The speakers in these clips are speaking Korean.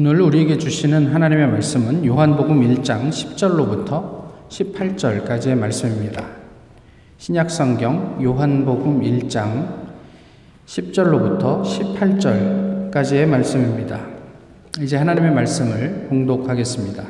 오늘 우리에게 주시는 하나님의 말씀은 요한복음 1장 10절로부터 18절까지의 말씀입니다. 신약성경 요한복음 1장 10절로부터 18절까지의 말씀입니다. 이제 하나님의 말씀을 봉독하겠습니다.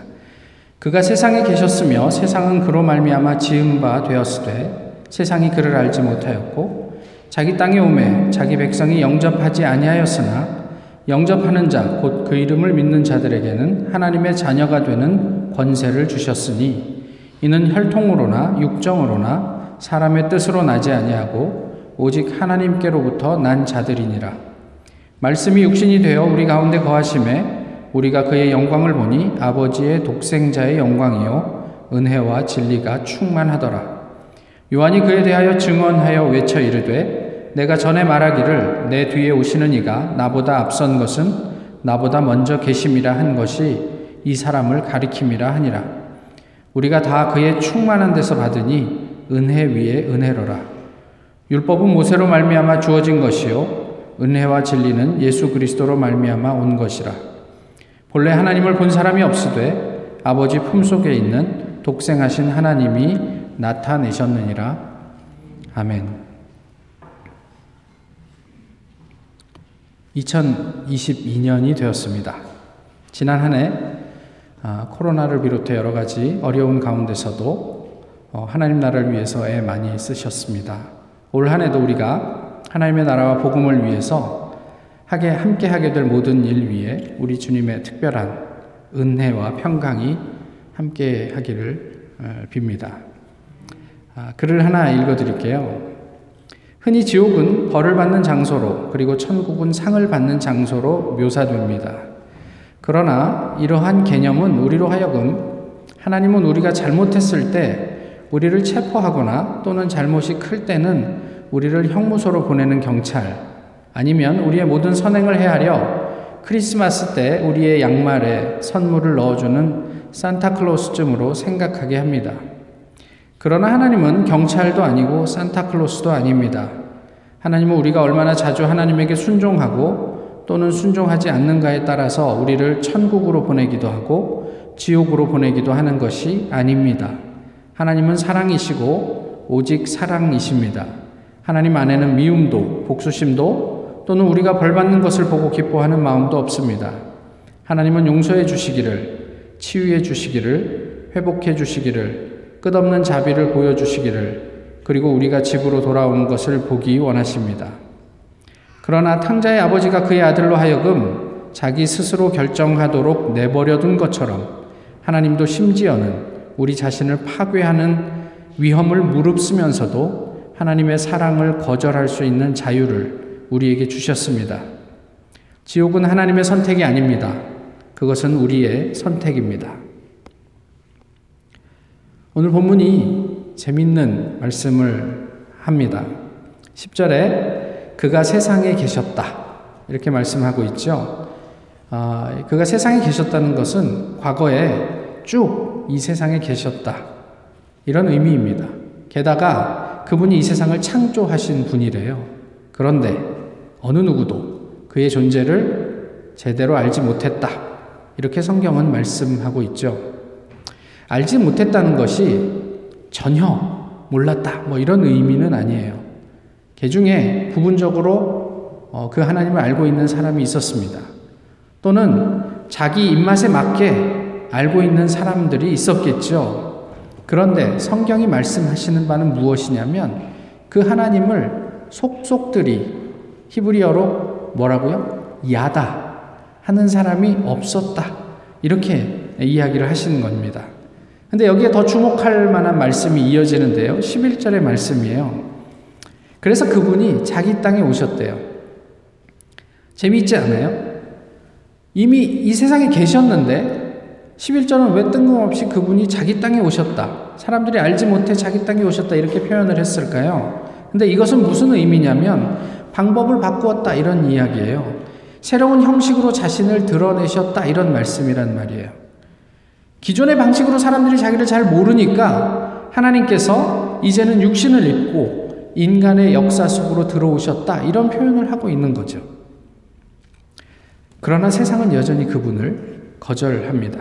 그가 세상에 계셨으며 세상은 그로 말미암아 지은 바 되었으되 세상이 그를 알지 못하였고 자기 땅에 오매 자기 백성이 영접하지 아니하였으나 영접하는 자, 곧 그 이름을 믿는 자들에게는 하나님의 자녀가 되는 권세를 주셨으니 이는 혈통으로나 육정으로나 사람의 뜻으로 나지 아니하고 오직 하나님께로부터 난 자들이니라. 말씀이 육신이 되어 우리 가운데 거하심에 우리가 그의 영광을 보니 아버지의 독생자의 영광이요 은혜와 진리가 충만하더라. 요한이 그에 대하여 증언하여 외쳐 이르되 내가 전에 말하기를 내 뒤에 오시는 이가 나보다 앞선 것은 나보다 먼저 계심이라 한 것이 이 사람을 가리킴이라 하니라. 우리가 다 그의 충만한 데서 받으니 은혜 위에 은혜로라. 율법은 모세로 말미암아 주어진 것이요 은혜와 진리는 예수 그리스도로 말미암아 온 것이라. 본래 하나님을 본 사람이 없으되 아버지 품속에 있는 독생하신 하나님이 나타내셨느니라. 아멘. 2022년이 되었습니다. 지난 한해 아, 코로나를 비롯해 여러 가지 어려운 가운데서도 어, 하나님 나라를 위해서 애 많이 쓰셨습니다. 올 한 해도 우리가 하나님의 나라와 복음을 위해서 하게 함께 하게 될 모든 일 위에 우리 주님의 특별한 은혜와 평강이 함께 하기를 어, 빕니다. 아, 글을 하나 읽어 드릴게요. 흔히 지옥은 벌을 받는 장소로 그리고 천국은 상을 받는 장소로 묘사됩니다. 그러나 이러한 개념은 우리로 하여금 하나님은 우리가 잘못했을 때 우리를 체포하거나 또는 잘못이 클 때는 우리를 형무소로 보내는 경찰 아니면 우리의 모든 선행을 헤아려 크리스마스 때 우리의 양말에 선물을 넣어주는 산타클로스쯤으로 생각하게 합니다. 그러나 하나님은 경찰도 아니고 산타클로스도 아닙니다. 하나님은 우리가 얼마나 자주 하나님에게 순종하고 또는 순종하지 않는가에 따라서 우리를 천국으로 보내기도 하고 지옥으로 보내기도 하는 것이 아닙니다. 하나님은 사랑이시고 오직 사랑이십니다. 하나님 안에는 미움도 복수심도 또는 우리가 벌받는 것을 보고 기뻐하는 마음도 없습니다. 하나님은 용서해 주시기를 치유해 주시기를 회복해 주시기를 끝없는 자비를 보여주시기를 그리고 우리가 집으로 돌아오는 것을 보기 원하십니다. 그러나 탕자의 아버지가 그의 아들로 하여금 자기 스스로 결정하도록 내버려둔 것처럼 하나님도 심지어는 우리 자신을 파괴하는 위험을 무릅쓰면서도 하나님의 사랑을 거절할 수 있는 자유를 우리에게 주셨습니다. 지옥은 하나님의 선택이 아닙니다. 그것은 우리의 선택입니다. 오늘 본문이 재밌는 말씀을 합니다. 10절에 그가 세상에 계셨다. 이렇게 말씀하고 있죠. 아, 그가 세상에 계셨다는 것은 과거에 쭉 이 세상에 계셨다. 이런 의미입니다. 게다가 그분이 이 세상을 창조하신 분이래요. 그런데 어느 누구도 그의 존재를 제대로 알지 못했다. 이렇게 성경은 말씀하고 있죠. 알지 못했다는 것이 전혀 몰랐다. 뭐 이런 의미는 아니에요. 개 중에 부분적으로 어, 그 하나님을 알고 있는 사람이 있었습니다. 또는 자기 입맛에 맞게 알고 있는 사람들이 있었겠죠. 그런데 성경이 말씀하시는 바는 무엇이냐면 그 하나님을 속속들이 히브리어로 뭐라고요? 야다 하는 사람이 없었다. 이렇게 이야기를 하시는 겁니다. 근데 여기에 더 주목할 만한 말씀이 이어지는데요. 11절의 말씀이에요. 그래서 그분이 자기 땅에 오셨대요. 재미있지 않아요? 이미 이 세상에 계셨는데 11절은 왜 뜬금없이 그분이 자기 땅에 오셨다. 사람들이 알지 못해 자기 땅에 오셨다. 이렇게 표현을 했을까요? 근데 이것은 무슨 의미냐면 방법을 바꾸었다. 이런 이야기예요. 새로운 형식으로 자신을 드러내셨다. 이런 말씀이란 말이에요. 기존의 방식으로 사람들이 자기를 잘 모르니까 하나님께서 이제는 육신을 입고 인간의 역사 속으로 들어오셨다. 이런 표현을 하고 있는 거죠. 그러나 세상은 여전히 그분을 거절합니다.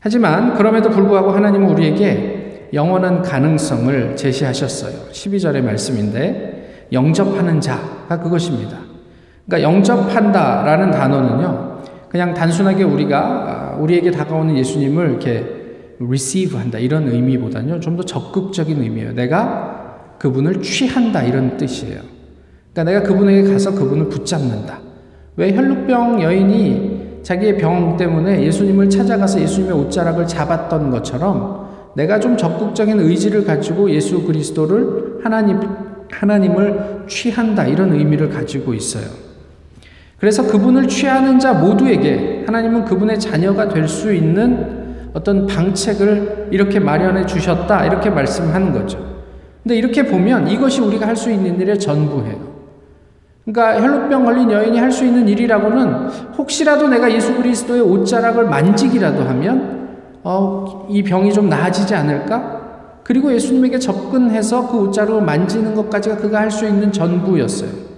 하지만 그럼에도 불구하고 하나님은 우리에게 영원한 가능성을 제시하셨어요. 12절의 말씀인데 영접하는 자가 그것입니다. 그러니까 영접한다라는 단어는요. 그냥 단순하게 우리가 아, 우리에게 다가오는 예수님을 이렇게 receive 한다 이런 의미보다는요. 좀더 적극적인 의미예요. 내가 그분을 취한다 이런 뜻이에요. 그러니까 내가 그분에게 가서 그분을 붙잡는다. 왜 혈루병 여인이 자기의 병 때문에 예수님을 찾아가서 예수님의 옷자락을 잡았던 것처럼 내가 좀 적극적인 의지를 가지고 예수 그리스도를 하나님 하나님을 취한다 이런 의미를 가지고 있어요. 그래서 그분을 취하는 자 모두에게 하나님은 그분의 자녀가 될 수 있는 어떤 방책을 이렇게 마련해 주셨다 이렇게 말씀하는 거죠. 근데 이렇게 보면 이것이 우리가 할 수 있는 일의 전부예요. 그러니까 혈루병 걸린 여인이 할 수 있는 일이라고는 혹시라도 내가 예수 그리스도의 옷자락을 만지기라도 하면 어, 이 병이 좀 나아지지 않을까? 그리고 예수님에게 접근해서 그 옷자락을 만지는 것까지가 그가 할 수 있는 전부였어요.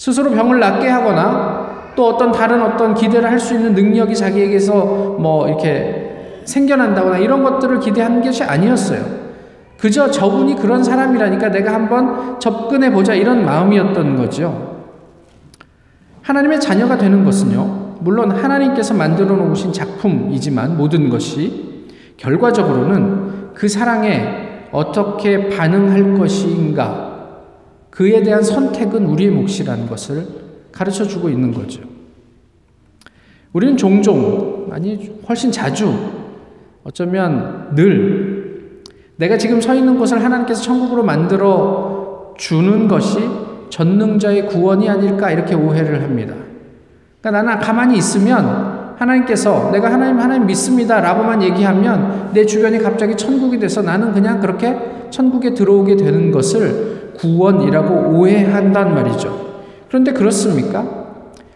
스스로 병을 낫게 하거나 또 어떤 다른 어떤 기대를 할 수 있는 능력이 자기에게서 뭐 이렇게 생겨난다거나 이런 것들을 기대한 것이 아니었어요. 그저 저분이 그런 사람이라니까 내가 한번 접근해 보자 이런 마음이었던 거죠. 하나님의 자녀가 되는 것은요, 물론 하나님께서 만들어 놓으신 작품이지만 모든 것이 결과적으로는 그 사랑에 어떻게 반응할 것인가, 그에 대한 선택은 우리의 몫이라는 것을 가르쳐 주고 있는 거죠. 우리는 종종, 아니, 훨씬 자주, 어쩌면 늘, 내가 지금 서 있는 곳을 하나님께서 천국으로 만들어 주는 것이 전능자의 구원이 아닐까 이렇게 오해를 합니다. 그러니까 나는 가만히 있으면 하나님께서 내가 하나님 하나님 믿습니다 라고만 얘기하면 내 주변이 갑자기 천국이 돼서 나는 그냥 그렇게 천국에 들어오게 되는 것을 구원이라고 오해한단 말이죠. 그런데 그렇습니까?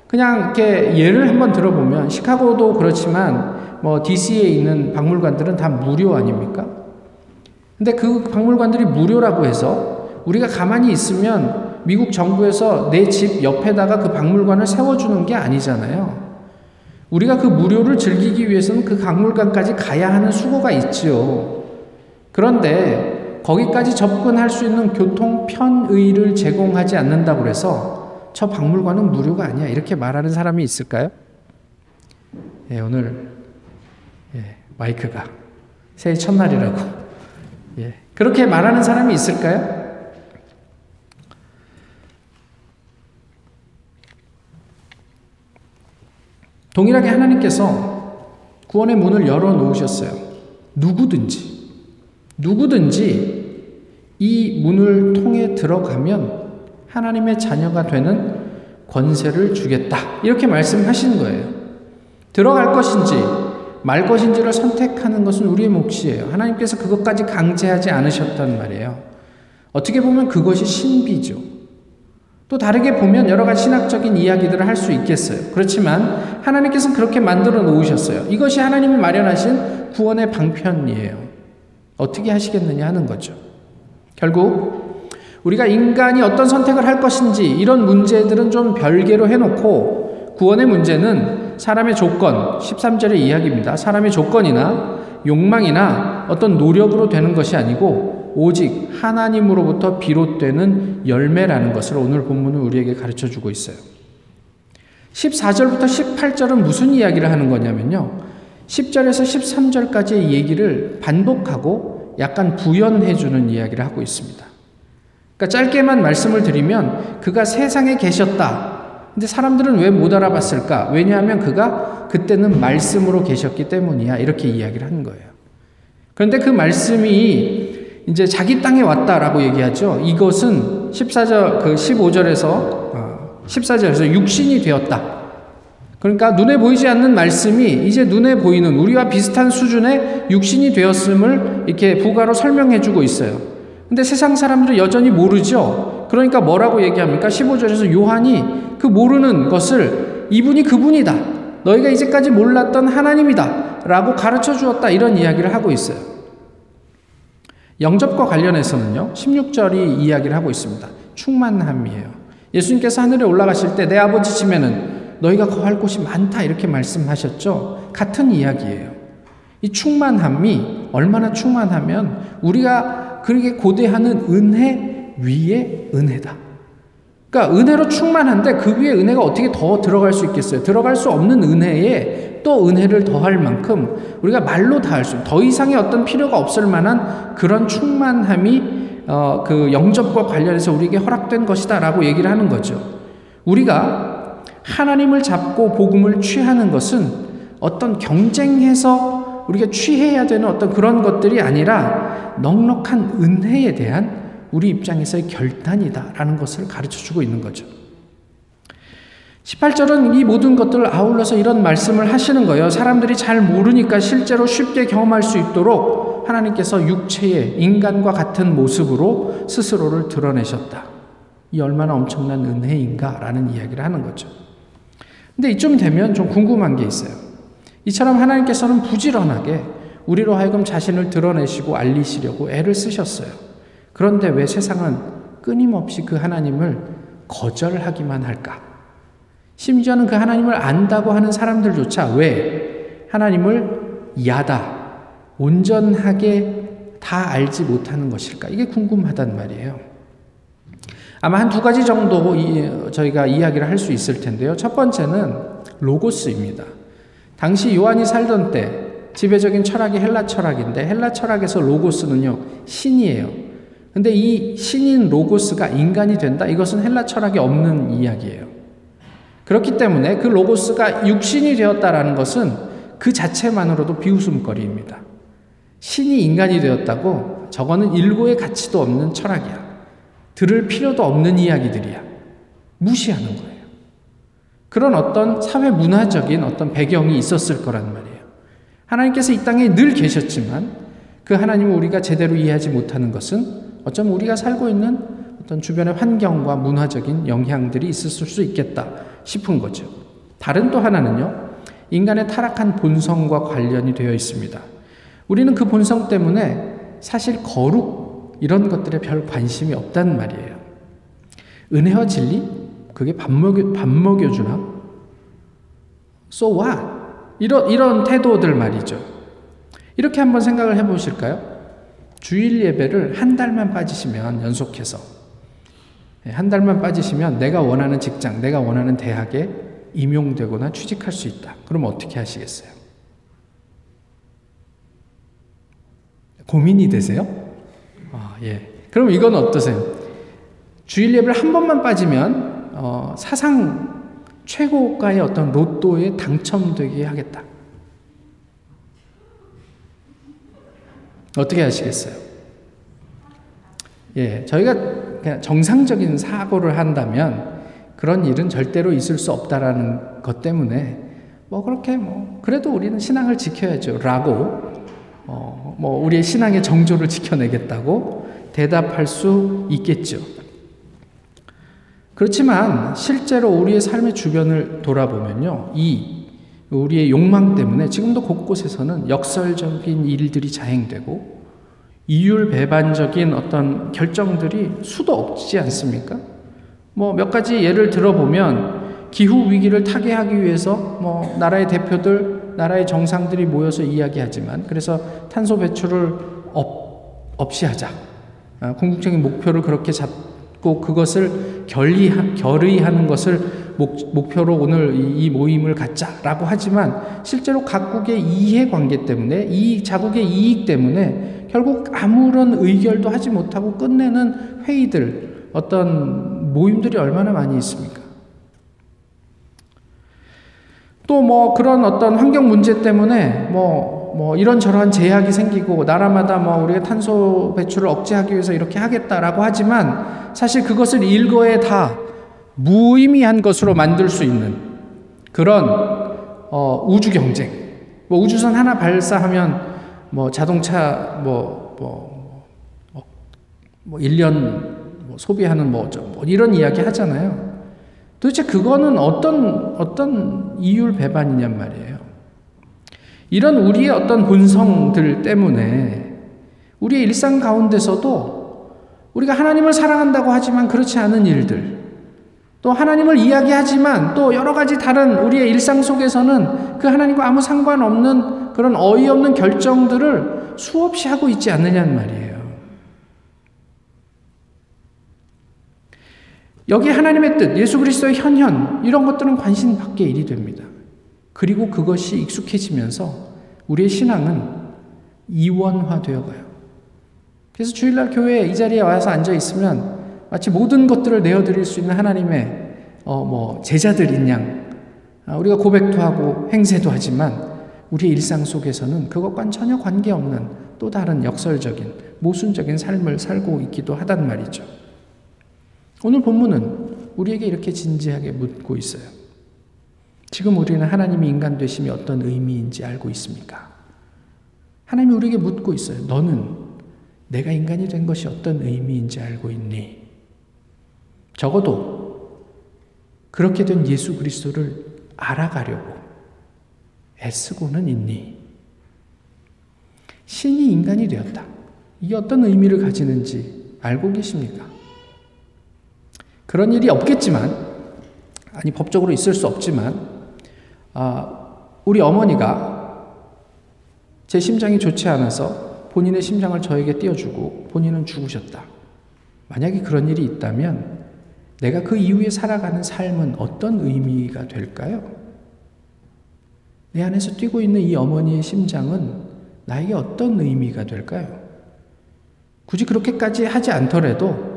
그냥 이렇게 예를 한번 들어보면 시카고도 그렇지만 뭐 DC에 있는 박물관들은 다 무료 아닙니까? 근데 그 박물관들이 무료라고 해서 우리가 가만히 있으면 미국 정부에서 내 집 옆에다가 그 박물관을 세워주는 게 아니잖아요. 우리가 그 무료를 즐기기 위해서는 그 박물관까지 가야 하는 수고가 있지요. 그런데 거기까지 접근할 수 있는 교통 편의를 제공하지 않는다고 해서 저 박물관은 무료가 아니야. 이렇게 말하는 사람이 있을까요? 예, 오늘 예, 마이크가 새해 첫날이라고 예, 그렇게 말하는 사람이 있을까요? 동일하게 하나님께서 구원의 문을 열어 놓으셨어요. 누구든지, 누구든지 이 문을 통해 들어가면 하나님의 자녀가 되는 권세를 주겠다. 이렇게 말씀하신 거예요. 들어갈 것인지 말 것인지를 선택하는 것은 우리의 몫이에요. 하나님께서 그것까지 강제하지 않으셨단 말이에요. 어떻게 보면 그것이 신비죠. 또 다르게 보면 여러 가지 신학적인 이야기들을 할 수 있겠어요. 그렇지만 하나님께서는 그렇게 만들어 놓으셨어요. 이것이 하나님이 마련하신 구원의 방편이에요. 어떻게 하시겠느냐 하는 거죠. 결국 우리가 인간이 어떤 선택을 할 것인지 이런 문제들은 좀 별개로 해놓고 구원의 문제는 사람의 조건, 13절의 이야기입니다. 사람의 조건이나 욕망이나 어떤 노력으로 되는 것이 아니고 오직 하나님으로부터 비롯되는 열매라는 것을 오늘 본문은 우리에게 가르쳐 주고 있어요. 14절부터 18절은 무슨 이야기를 하는 거냐면요. 10절에서 13절까지의 얘기를 반복하고 약간 부연해 주는 이야기를 하고 있습니다. 그러니까 짧게만 말씀을 드리면 그가 세상에 계셨다. 근데 사람들은 왜 못 알아봤을까? 왜냐하면 그가 그때는 말씀으로 계셨기 때문이야. 이렇게 이야기를 하는 거예요. 그런데 그 말씀이 이제 자기 땅에 왔다라고 얘기하죠. 이것은 14절, 그 15절에서, 14절에서 어, 육신이 되었다. 그러니까 눈에 보이지 않는 말씀이 이제 눈에 보이는 우리와 비슷한 수준의 육신이 되었음을 이렇게 부가로 설명해 주고 있어요. 근데 세상 사람들은 여전히 모르죠. 그러니까 뭐라고 얘기합니까? 15절에서 요한이 그 모르는 것을 이분이 그분이다. 너희가 이제까지 몰랐던 하나님이다. 라고 가르쳐 주었다. 이런 이야기를 하고 있어요. 영접과 관련해서는요, 16절이 이야기를 하고 있습니다. 충만함이에요. 예수님께서 하늘에 올라가실 때 내 아버지 집에는 너희가 거할 곳이 많다 이렇게 말씀하셨죠. 같은 이야기예요. 이 충만함이 얼마나 충만하면 우리가 그렇게 고대하는 은혜 위에 은혜다. 그러니까 은혜로 충만한데 그 위에 은혜가 어떻게 더 들어갈 수 있겠어요? 들어갈 수 없는 은혜에 또 은혜를 더할 만큼 우리가 말로 다 할 수, 더 이상의 어떤 필요가 없을 만한 그런 충만함이 어, 그 영접과 관련해서 우리에게 허락된 것이다라고 얘기를 하는 거죠. 우리가 하나님을 잡고 복음을 취하는 것은 어떤 경쟁해서 우리가 취해야 되는 어떤 그런 것들이 아니라 넉넉한 은혜에 대한 우리 입장에서의 결단이다라는 것을 가르쳐 주고 있는 거죠. 18절은 이 모든 것들을 아울러서 이런 말씀을 하시는 거예요. 사람들이 잘 모르니까 실제로 쉽게 경험할 수 있도록 하나님께서 육체의 인간과 같은 모습으로 스스로를 드러내셨다. 이 얼마나 엄청난 은혜인가라는 이야기를 하는 거죠. 근데 이쯤 되면 좀 궁금한 게 있어요. 이처럼 하나님께서는 부지런하게 우리로 하여금 자신을 드러내시고 알리시려고 애를 쓰셨어요. 그런데 왜 세상은 끊임없이 그 하나님을 거절하기만 할까? 심지어는 그 하나님을 안다고 하는 사람들조차 왜 하나님을 야다, 온전하게 다 알지 못하는 것일까? 이게 궁금하단 말이에요. 아마 한 두 가지 정도 저희가 이야기를 할 수 있을 텐데요. 첫 번째는 로고스입니다. 당시 요한이 살던 때 지배적인 철학이 헬라 철학인데 헬라 철학에서 로고스는요, 신이에요. 근데 이 신인 로고스가 인간이 된다? 이것은 헬라 철학에 없는 이야기예요. 그렇기 때문에 그 로고스가 육신이 되었다라는 것은 그 자체만으로도 비웃음거리입니다. 신이 인간이 되었다고 저거는 일고의 가치도 없는 철학이야. 들을 필요도 없는 이야기들이야. 무시하는 거예요. 그런 어떤 사회 문화적인 어떤 배경이 있었을 거란 말이에요. 하나님께서 이 땅에 늘 계셨지만 그 하나님을 우리가 제대로 이해하지 못하는 것은 어쩌면 우리가 살고 있는 어떤 주변의 환경과 문화적인 영향들이 있었을 수 있겠다 싶은 거죠. 다른 또 하나는요, 인간의 타락한 본성과 관련이 되어 있습니다. 우리는 그 본성 때문에 사실 거룩, 이런 것들에 별 관심이 없단 말이에요. 은혜와 진리? 그게 밥 먹여, 밥 먹여주나? So what? 이런, 이런 태도들 말이죠. 이렇게 한번 생각을 해 보실까요? 주일 예배를 한 달만 빠지시면 연속해서 예, 한 달만 빠지시면 내가 원하는 직장, 내가 원하는 대학에 임용되거나 취직할 수 있다. 그럼 어떻게 하시겠어요? 고민이 되세요? 아, 예. 그럼 이건 어떠세요? 주일 예배를 한 번만 빠지면 어, 사상 최고가의 어떤 로또에 당첨되게 하겠다. 어떻게 하시겠어요? 예, 저희가 그냥 정상적인 사고를 한다면 그런 일은 절대로 있을 수 없다라는 것 때문에 뭐 그렇게 뭐 그래도 우리는 신앙을 지켜야죠라고 어, 뭐 우리의 신앙의 정조를 지켜내겠다고 대답할 수 있겠죠. 그렇지만 실제로 우리의 삶의 주변을 돌아보면요, 이 우리의 욕망 때문에 지금도 곳곳에서는 역설적인 일들이 자행되고 이율 배반적인 어떤 결정들이 수도 없지 않습니까? 뭐 몇 가지 예를 들어보면 기후 위기를 타개하기 위해서 뭐 나라의 대표들, 나라의 정상들이 모여서 이야기하지만 그래서 탄소 배출을 업, 없이 하자. 아, 궁극적인 목표를 그렇게 잡고 그것을 결의, 결의하는 것을 목, 표로 오늘 이 모임을 갖자라고 하지만 실제로 각국의 이해관계 때문에 이 자국의 이익 때문에 결국 아무런 의결도 하지 못하고 끝내는 회의들 어떤 모임들이 얼마나 많이 있습니까? 또 뭐 그런 어떤 환경 문제 때문에 뭐, 뭐 이런저런 제약이 생기고 나라마다 뭐 우리가 탄소 배출을 억제하기 위해서 이렇게 하겠다라고 하지만 사실 그것을 일거에 다 무의미한 것으로 만들 수 있는 그런 어, 우주 경쟁. 뭐 우주선 하나 발사하면 뭐 자동차 뭐, 뭐, 뭐, 뭐 1년 뭐 소비하는 뭐, 뭐 이런 이야기 하잖아요. 도대체 그거는 어떤, 어떤 이율 배반이냔 말이에요. 이런 우리의 어떤 본성들 때문에 우리의 일상 가운데서도 우리가 하나님을 사랑한다고 하지만 그렇지 않은 일들, 또 하나님을 이야기하지만 또 여러 가지 다른 우리의 일상 속에서는 그 하나님과 아무 상관없는 그런 어이없는 결정들을 수없이 하고 있지 않느냐는 말이에요. 여기 하나님의 뜻, 예수 그리스도의 현현, 이런 것들은 관심 밖의 일이 됩니다. 그리고 그것이 익숙해지면서 우리의 신앙은 이원화되어 가요. 그래서 주일날 교회에 이 자리에 와서 앉아 있으면 마치 모든 것들을 내어드릴 수 있는 하나님의 어, 뭐 제자들인 양 아, 우리가 고백도 하고 행세도 하지만 우리의 일상 속에서는 그것과는 전혀 관계없는 또 다른 역설적인 모순적인 삶을 살고 있기도 하단 말이죠. 오늘 본문은 우리에게 이렇게 진지하게 묻고 있어요. 지금 우리는 하나님이 인간 되심이 어떤 의미인지 알고 있습니까? 하나님이 우리에게 묻고 있어요. 너는 내가 인간이 된 것이 어떤 의미인지 알고 있니? 적어도 그렇게 된 예수 그리스도를 알아가려고 애쓰고는 있니? 신이 인간이 되었다. 이게 어떤 의미를 가지는지 알고 계십니까? 그런 일이 없겠지만, 아니, 법적으로 있을 수 없지만, 아, 우리 어머니가 제 심장이 좋지 않아서 본인의 심장을 저에게 띄워주고 본인은 죽으셨다. 만약에 그런 일이 있다면 내가 그 이후에 살아가는 삶은 어떤 의미가 될까요? 내 안에서 뛰고 있는 이 어머니의 심장은 나에게 어떤 의미가 될까요? 굳이 그렇게까지 하지 않더라도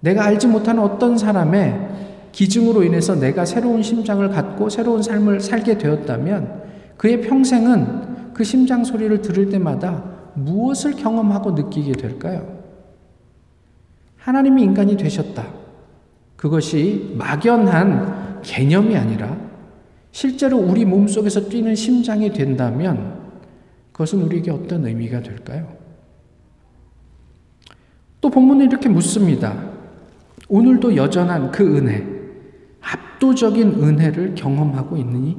내가 알지 못하는 어떤 사람의 기증으로 인해서 내가 새로운 심장을 갖고 새로운 삶을 살게 되었다면 그의 평생은 그 심장 소리를 들을 때마다 무엇을 경험하고 느끼게 될까요? 하나님이 인간이 되셨다. 그것이 막연한 개념이 아니라 실제로 우리 몸 속에서 뛰는 심장이 된다면 그것은 우리에게 어떤 의미가 될까요? 또 본문은 이렇게 묻습니다. 오늘도 여전한 그 은혜, 압도적인 은혜를 경험하고 있느니?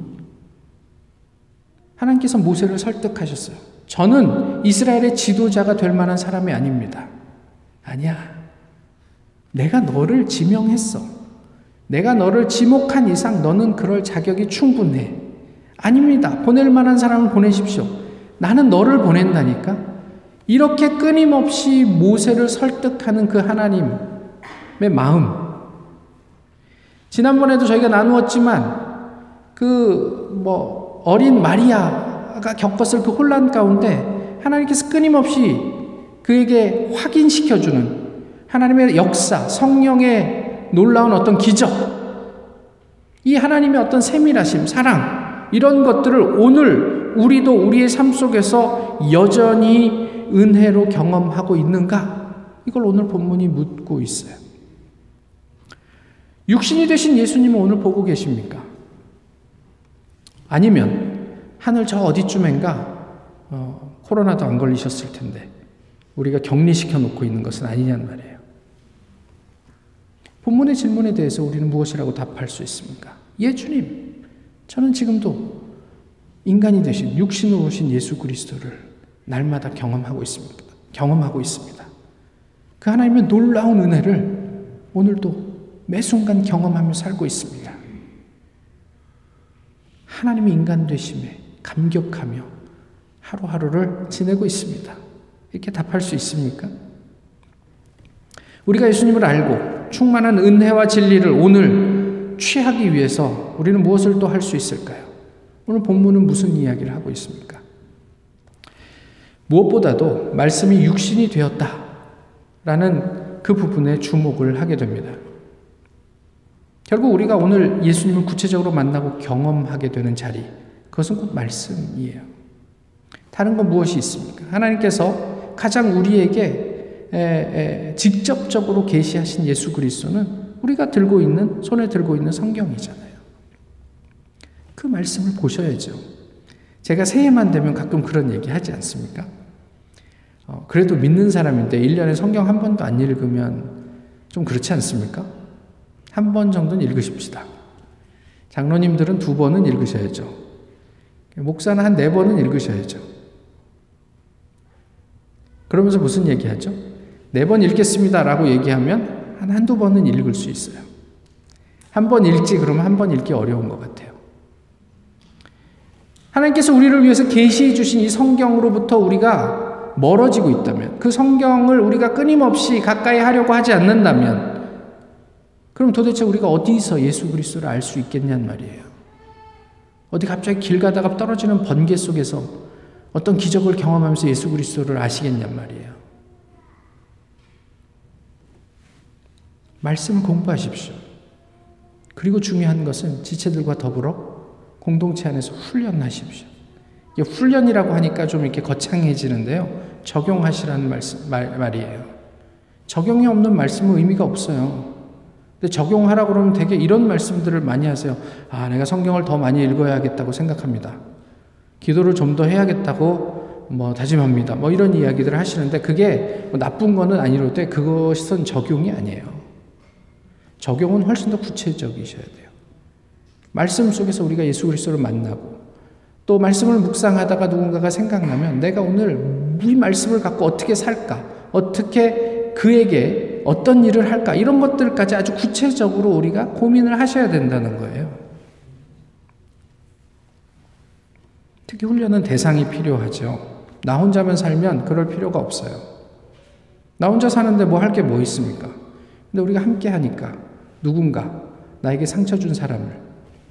하나님께서 모세를 설득하셨어요. 저는 이스라엘의 지도자가 될 만한 사람이 아닙니다. 아니야. 내가 너를 지명했어. 내가 너를 지목한 이상 너는 그럴 자격이 충분해. 아닙니다. 보낼 만한 사람을 보내십시오. 나는 너를 보낸다니까. 이렇게 끊임없이 모세를 설득하는 그 하나님의 마음. 지난번에도 저희가 나누었지만 그 뭐 어린 마리아가 겪었을 그 혼란 가운데 하나님께서 끊임없이 그에게 확인시켜주는 하나님의 역사, 성령의 놀라운 어떤 기적, 이 하나님의 어떤 세밀하심, 사랑, 이런 것들을 오늘 우리도 우리의 삶 속에서 여전히 은혜로 경험하고 있는가? 이걸 오늘 본문이 묻고 있어요. 육신이 되신 예수님은 오늘 보고 계십니까? 아니면 하늘 저 어디쯤엔가 어, 코로나도 안 걸리셨을 텐데 우리가 격리시켜 놓고 있는 것은 아니냐는 말이에요. 본문의 질문에 대해서 우리는 무엇이라고 답할 수 있습니까? 예, 주님. 저는 지금도 인간이 되신 육신으로 오신 예수 그리스도를 날마다 경험하고 있습니다. 경험하고 있습니다. 그 하나님의 놀라운 은혜를 오늘도 매 순간 경험하며 살고 있습니다. 하나님의 인간 되심에 감격하며 하루하루를 지내고 있습니다. 이렇게 답할 수 있습니까? 우리가 예수님을 알고 충만한 은혜와 진리를 오늘 취하기 위해서 우리는 무엇을 또 할 수 있을까요? 오늘 본문은 무슨 이야기를 하고 있습니까? 무엇보다도 말씀이 육신이 되었다. 라는 그 부분에 주목을 하게 됩니다. 결국 우리가 오늘 예수님을 구체적으로 만나고 경험하게 되는 자리, 그것은 곧 말씀이에요. 다른 건 무엇이 있습니까? 하나님께서 가장 우리에게 직접적으로 계시하신 예수 그리스도는 우리가 들고 있는 손에 들고 있는 성경이잖아요. 그 말씀을 보셔야죠. 제가 새해만 되면 가끔 그런 얘기 하지 않습니까? 어, 그래도 믿는 사람인데 1년에 성경 한 번도 안 읽으면 좀 그렇지 않습니까? 한 번 정도는 읽으십시다. 장로님들은 두 번은 읽으셔야죠. 목사는 한 네 번은 읽으셔야죠. 그러면서 무슨 얘기 하죠? 네 번 읽겠습니다. 라고 얘기하면 한 한두 번은 읽을 수 있어요. 한 번 읽지 그러면 한 번 읽기 어려운 것 같아요. 하나님께서 우리를 위해서 계시해 주신 이 성경으로부터 우리가 멀어지고 있다면 그 성경을 우리가 끊임없이 가까이 하려고 하지 않는다면 그럼 도대체 우리가 어디서 예수 그리스도를 알 수 있겠냐는 말이에요. 어디 갑자기 길 가다가 떨어지는 번개 속에서 어떤 기적을 경험하면서 예수 그리스도를 아시겠냔 말이에요. 말씀 공부하십시오. 그리고 중요한 것은 지체들과 더불어 공동체 안에서 훈련하십시오. 훈련이라고 하니까 좀 이렇게 거창해지는데요. 적용하시라는 말씀, 말, 말이에요. 적용이 없는 말씀은 의미가 없어요. 근데 적용하라고 그러면 되게 이런 말씀들을 많이 하세요. 아, 내가 성경을 더 많이 읽어야겠다고 생각합니다. 기도를 좀 더 해야겠다고 뭐 다짐합니다. 뭐 이런 이야기들을 하시는데 그게 뭐 나쁜 거는 아니로되 그것은 적용이 아니에요. 적용은 훨씬 더 구체적이셔야 돼요. 말씀 속에서 우리가 예수 그리스도를 만나고 또 말씀을 묵상하다가 누군가가 생각나면 내가 오늘 이 말씀을 갖고 어떻게 살까? 어떻게 그에게 어떤 일을 할까? 이런 것들까지 아주 구체적으로 우리가 고민을 하셔야 된다는 거예요. 특히 훈련은 대상이 필요하죠. 나 혼자만 살면 그럴 필요가 없어요. 나 혼자 사는데 뭐 할 게 뭐 있습니까? 근데 우리가 함께 하니까 누군가 나에게 상처 준 사람을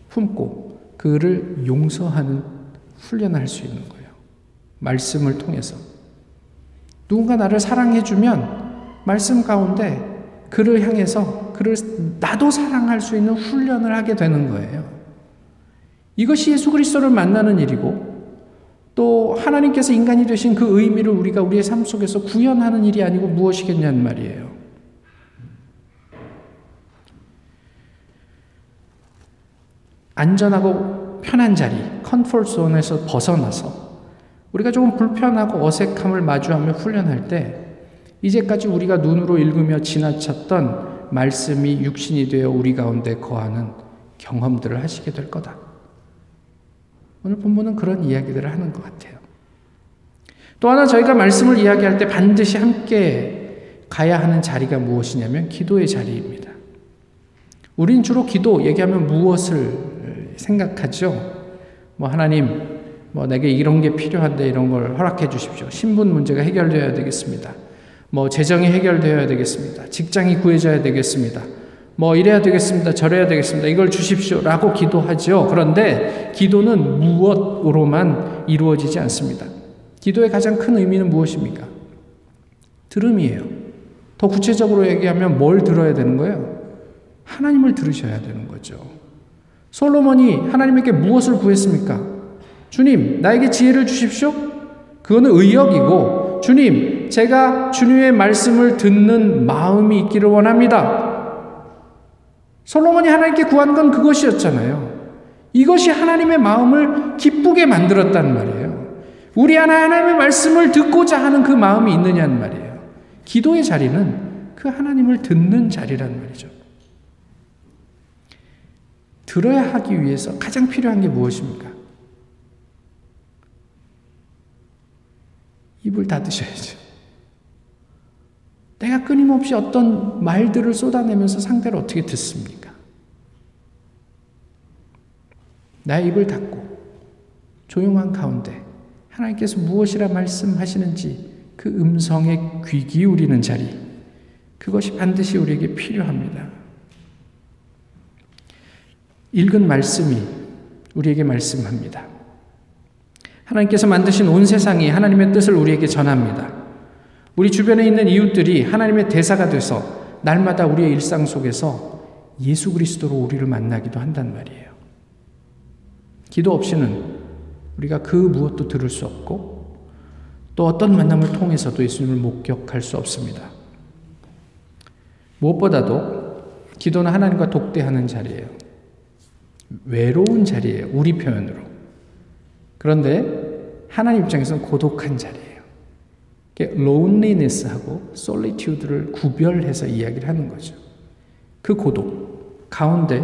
품고 그를 용서하는 훈련을 할 수 있는 거예요. 말씀을 통해서. 누군가 나를 사랑해주면 말씀 가운데 그를 향해서 그를 나도 사랑할 수 있는 훈련을 하게 되는 거예요. 이것이 예수 그리스도를 만나는 일이고 또 하나님께서 인간이 되신 그 의미를 우리가 우리의 삶 속에서 구현하는 일이 아니고 무엇이겠냐는 말이에요. 안전하고 편한 자리, 컨포트 존에서 벗어나서 우리가 조금 불편하고 어색함을 마주하며 훈련할 때 이제까지 우리가 눈으로 읽으며 지나쳤던 말씀이 육신이 되어 우리 가운데 거하는 경험들을 하시게 될 거다. 오늘 본문은 그런 이야기들을 하는 것 같아요. 또 하나 저희가 말씀을 이야기할 때 반드시 함께 가야 하는 자리가 무엇이냐면 기도의 자리입니다. 우린 주로 기도 얘기하면 무엇을 생각하죠. 뭐 하나님, 뭐 내게 이런 게 필요한데 이런 걸 허락해 주십시오. 신분 문제가 해결되어야 되겠습니다. 뭐 재정이 해결되어야 되겠습니다. 직장이 구해져야 되겠습니다. 뭐 이래야 되겠습니다. 저래야 되겠습니다. 이걸 주십시오라고 기도하죠. 그런데 기도는 무엇으로만 이루어지지 않습니다. 기도의 가장 큰 의미는 무엇입니까? 들음이에요. 더 구체적으로 얘기하면 뭘 들어야 되는 거예요? 하나님을 들으셔야 되는 거죠. 솔로몬이 하나님에게 무엇을 구했습니까? 주님, 나에게 지혜를 주십시오? 그거는 의역이고, 주님, 제가 주님의 말씀을 듣는 마음이 있기를 원합니다. 솔로몬이 하나님께 구한 건 그것이었잖아요. 이것이 하나님의 마음을 기쁘게 만들었단 말이에요. 우리 하나 하나님의 말씀을 듣고자 하는 그 마음이 있느냐는 말이에요. 기도의 자리는 그 하나님을 듣는 자리란 말이죠. 들어야 하기 위해서 가장 필요한 게 무엇입니까? 입을 닫으셔야죠. 내가 끊임없이 어떤 말들을 쏟아내면서 상대를 어떻게 듣습니까? 나의 입을 닫고 조용한 가운데 하나님께서 무엇이라 말씀하시는지 그 음성에 귀 기울이는 자리, 그것이 반드시 우리에게 필요합니다. 읽은 말씀이 우리에게 말씀합니다. 하나님께서 만드신 온 세상이 하나님의 뜻을 우리에게 전합니다. 우리 주변에 있는 이웃들이 하나님의 대사가 돼서 날마다 우리의 일상 속에서 예수 그리스도로 우리를 만나기도 한단 말이에요. 기도 없이는 우리가 그 무엇도 들을 수 없고 또 어떤 만남을 통해서도 예수님을 목격할 수 없습니다. 무엇보다도 기도는 하나님과 독대하는 자리예요. 외로운 자리예요. 우리 표현으로. 그런데 하나님 입장에서는 고독한 자리예요. loneliness하고 solitude를 구별해서 이야기를 하는 거죠. 그 고독 가운데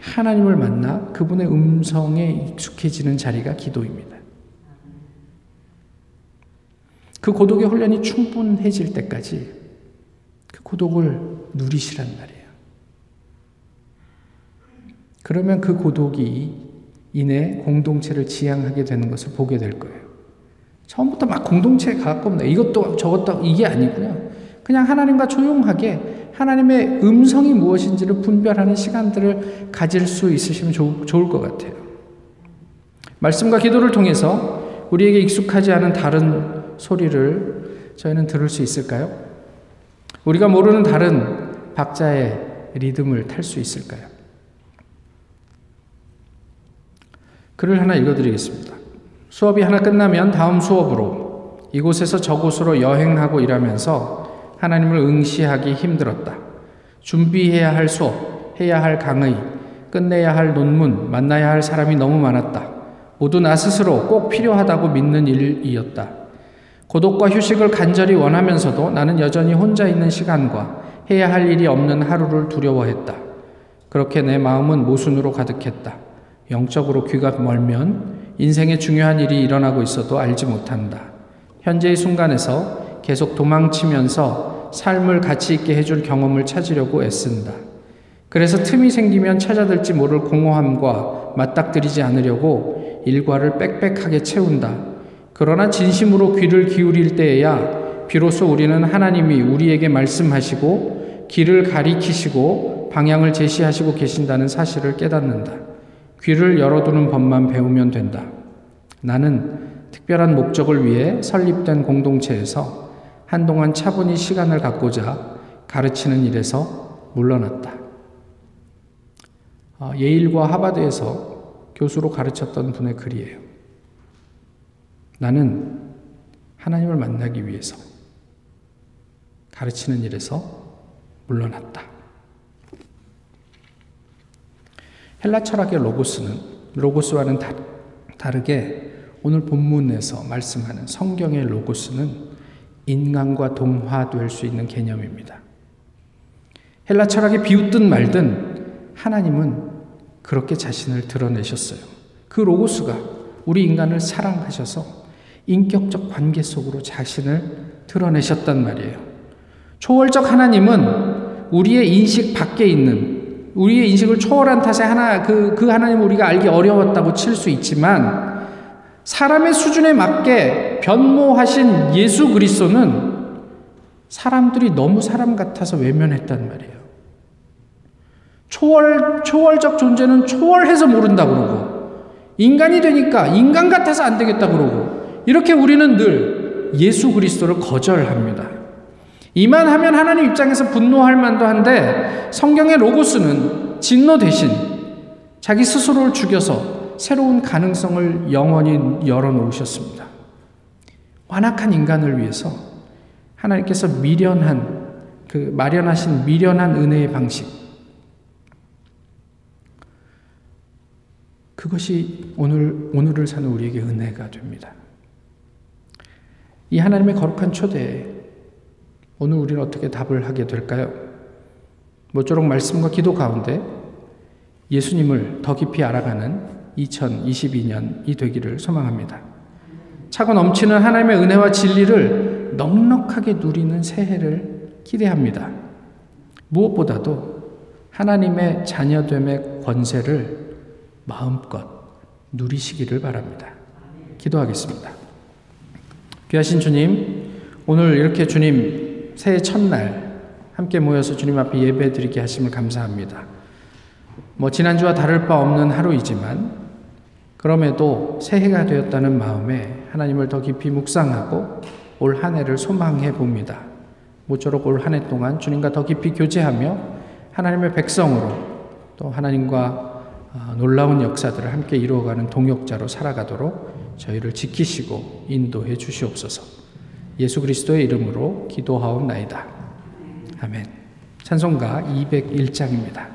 하나님을 만나 그분의 음성에 익숙해지는 자리가 기도입니다. 그 고독의 훈련이 충분해질 때까지 그 고독을 누리시란 말이에요. 그러면 그 고독이 이내 공동체를 지향하게 되는 것을 보게 될 거예요. 처음부터 막 공동체에 가깝습니다. 이것도 저것도 이게 아니고요. 그냥 하나님과 조용하게 하나님의 음성이 무엇인지를 분별하는 시간들을 가질 수 있으시면 좋, 좋을 것 같아요. 말씀과 기도를 통해서 우리에게 익숙하지 않은 다른 소리를 저희는 들을 수 있을까요? 우리가 모르는 다른 박자의 리듬을 탈 수 있을까요? 글을 하나 읽어드리겠습니다. 수업이 하나 끝나면 다음 수업으로 이곳에서 저곳으로 여행하고 일하면서 하나님을 응시하기 힘들었다. 준비해야 할 수업, 해야 할 강의, 끝내야 할 논문, 만나야 할 사람이 너무 많았다. 모두 나 스스로 꼭 필요하다고 믿는 일이었다. 고독과 휴식을 간절히 원하면서도 나는 여전히 혼자 있는 시간과 해야 할 일이 없는 하루를 두려워했다. 그렇게 내 마음은 모순으로 가득했다. 영적으로 귀가 멀면 인생에 중요한 일이 일어나고 있어도 알지 못한다. 현재의 순간에서 계속 도망치면서 삶을 가치 있게 해줄 경험을 찾으려고 애쓴다. 그래서 틈이 생기면 찾아들지 모를 공허함과 맞닥뜨리지 않으려고 일과를 빽빽하게 채운다. 그러나 진심으로 귀를 기울일 때에야 비로소 우리는 하나님이 우리에게 말씀하시고 길을 가리키시고 방향을 제시하시고 계신다는 사실을 깨닫는다. 귀를 열어두는 법만 배우면 된다. 나는 특별한 목적을 위해 설립된 공동체에서 한동안 차분히 시간을 갖고자 가르치는 일에서 물러났다. 아, 예일과 하바드에서 교수로 가르쳤던 분의 글이에요. 나는 하나님을 만나기 위해서 가르치는 일에서 물러났다. 헬라 철학의 로고스는 로고스와는 다 르게 오늘 본문에서 말씀하는 성경의 로고스는 인간과 동화될 수 있는 개념입니다. 헬라 철학이 비웃든 말든 하나님은 그렇게 자신을 드러내셨어요. 그 로고스가 우리 인간을 사랑하셔서 인격적 관계 속으로 자신을 드러내셨단 말이에요. 초월적 하나님은 우리의 인식 밖에 있는 우리의 인식을 초월한 탓에 하나 그, 그 하나님을 우리가 알기 어려웠다고 칠 수 있지만 사람의 수준에 맞게 변모하신 예수 그리스도는 사람들이 너무 사람 같아서 외면했단 말이에요. 초월 초월적 존재는 초월해서 모른다 그러고 인간이 되니까 인간 같아서 안 되겠다 그러고 이렇게 우리는 늘 예수 그리스도를 거절합니다. 이만 하면 하나님 입장에서 분노할 만도 한데 성경의 로고스는 진노 대신 자기 스스로를 죽여서 새로운 가능성을 영원히 열어놓으셨습니다. 완악한 인간을 위해서 하나님께서 미련한 그 마련하신 미련한 은혜의 방식 그것이 오늘 오늘을 사는 우리에게 은혜가 됩니다. 이 하나님의 거룩한 초대에 오늘 우리는 어떻게 답을 하게 될까요? 모쪼록 말씀과 기도 가운데 예수님을 더 깊이 알아가는 2022년이 되기를 소망합니다. 차고 넘치는 하나님의 은혜와 진리를 넉넉하게 누리는 새해를 기대합니다. 무엇보다도 하나님의 자녀됨의 권세를 마음껏 누리시기를 바랍니다. 기도하겠습니다. 귀하신 주님, 오늘 이렇게 주님 새해 첫날 함께 모여서 주님 앞에 예배 드리게 하심을 감사합니다. 뭐 지난주와 다를 바 없는 하루이지만 그럼에도 새해가 되었다는 마음에 하나님을 더 깊이 묵상하고 올 한 해를 소망해 봅니다. 모쪼록 올 한 해 동안 주님과 더 깊이 교제하며 하나님의 백성으로 또 하나님과 아, 놀라운 역사들을 함께 이루어가는 동역자로 살아가도록 저희를 지키시고 인도해 주시옵소서. 예수 그리스도의 이름으로 기도하옵나이다. 아멘. 찬송가 201장입니다.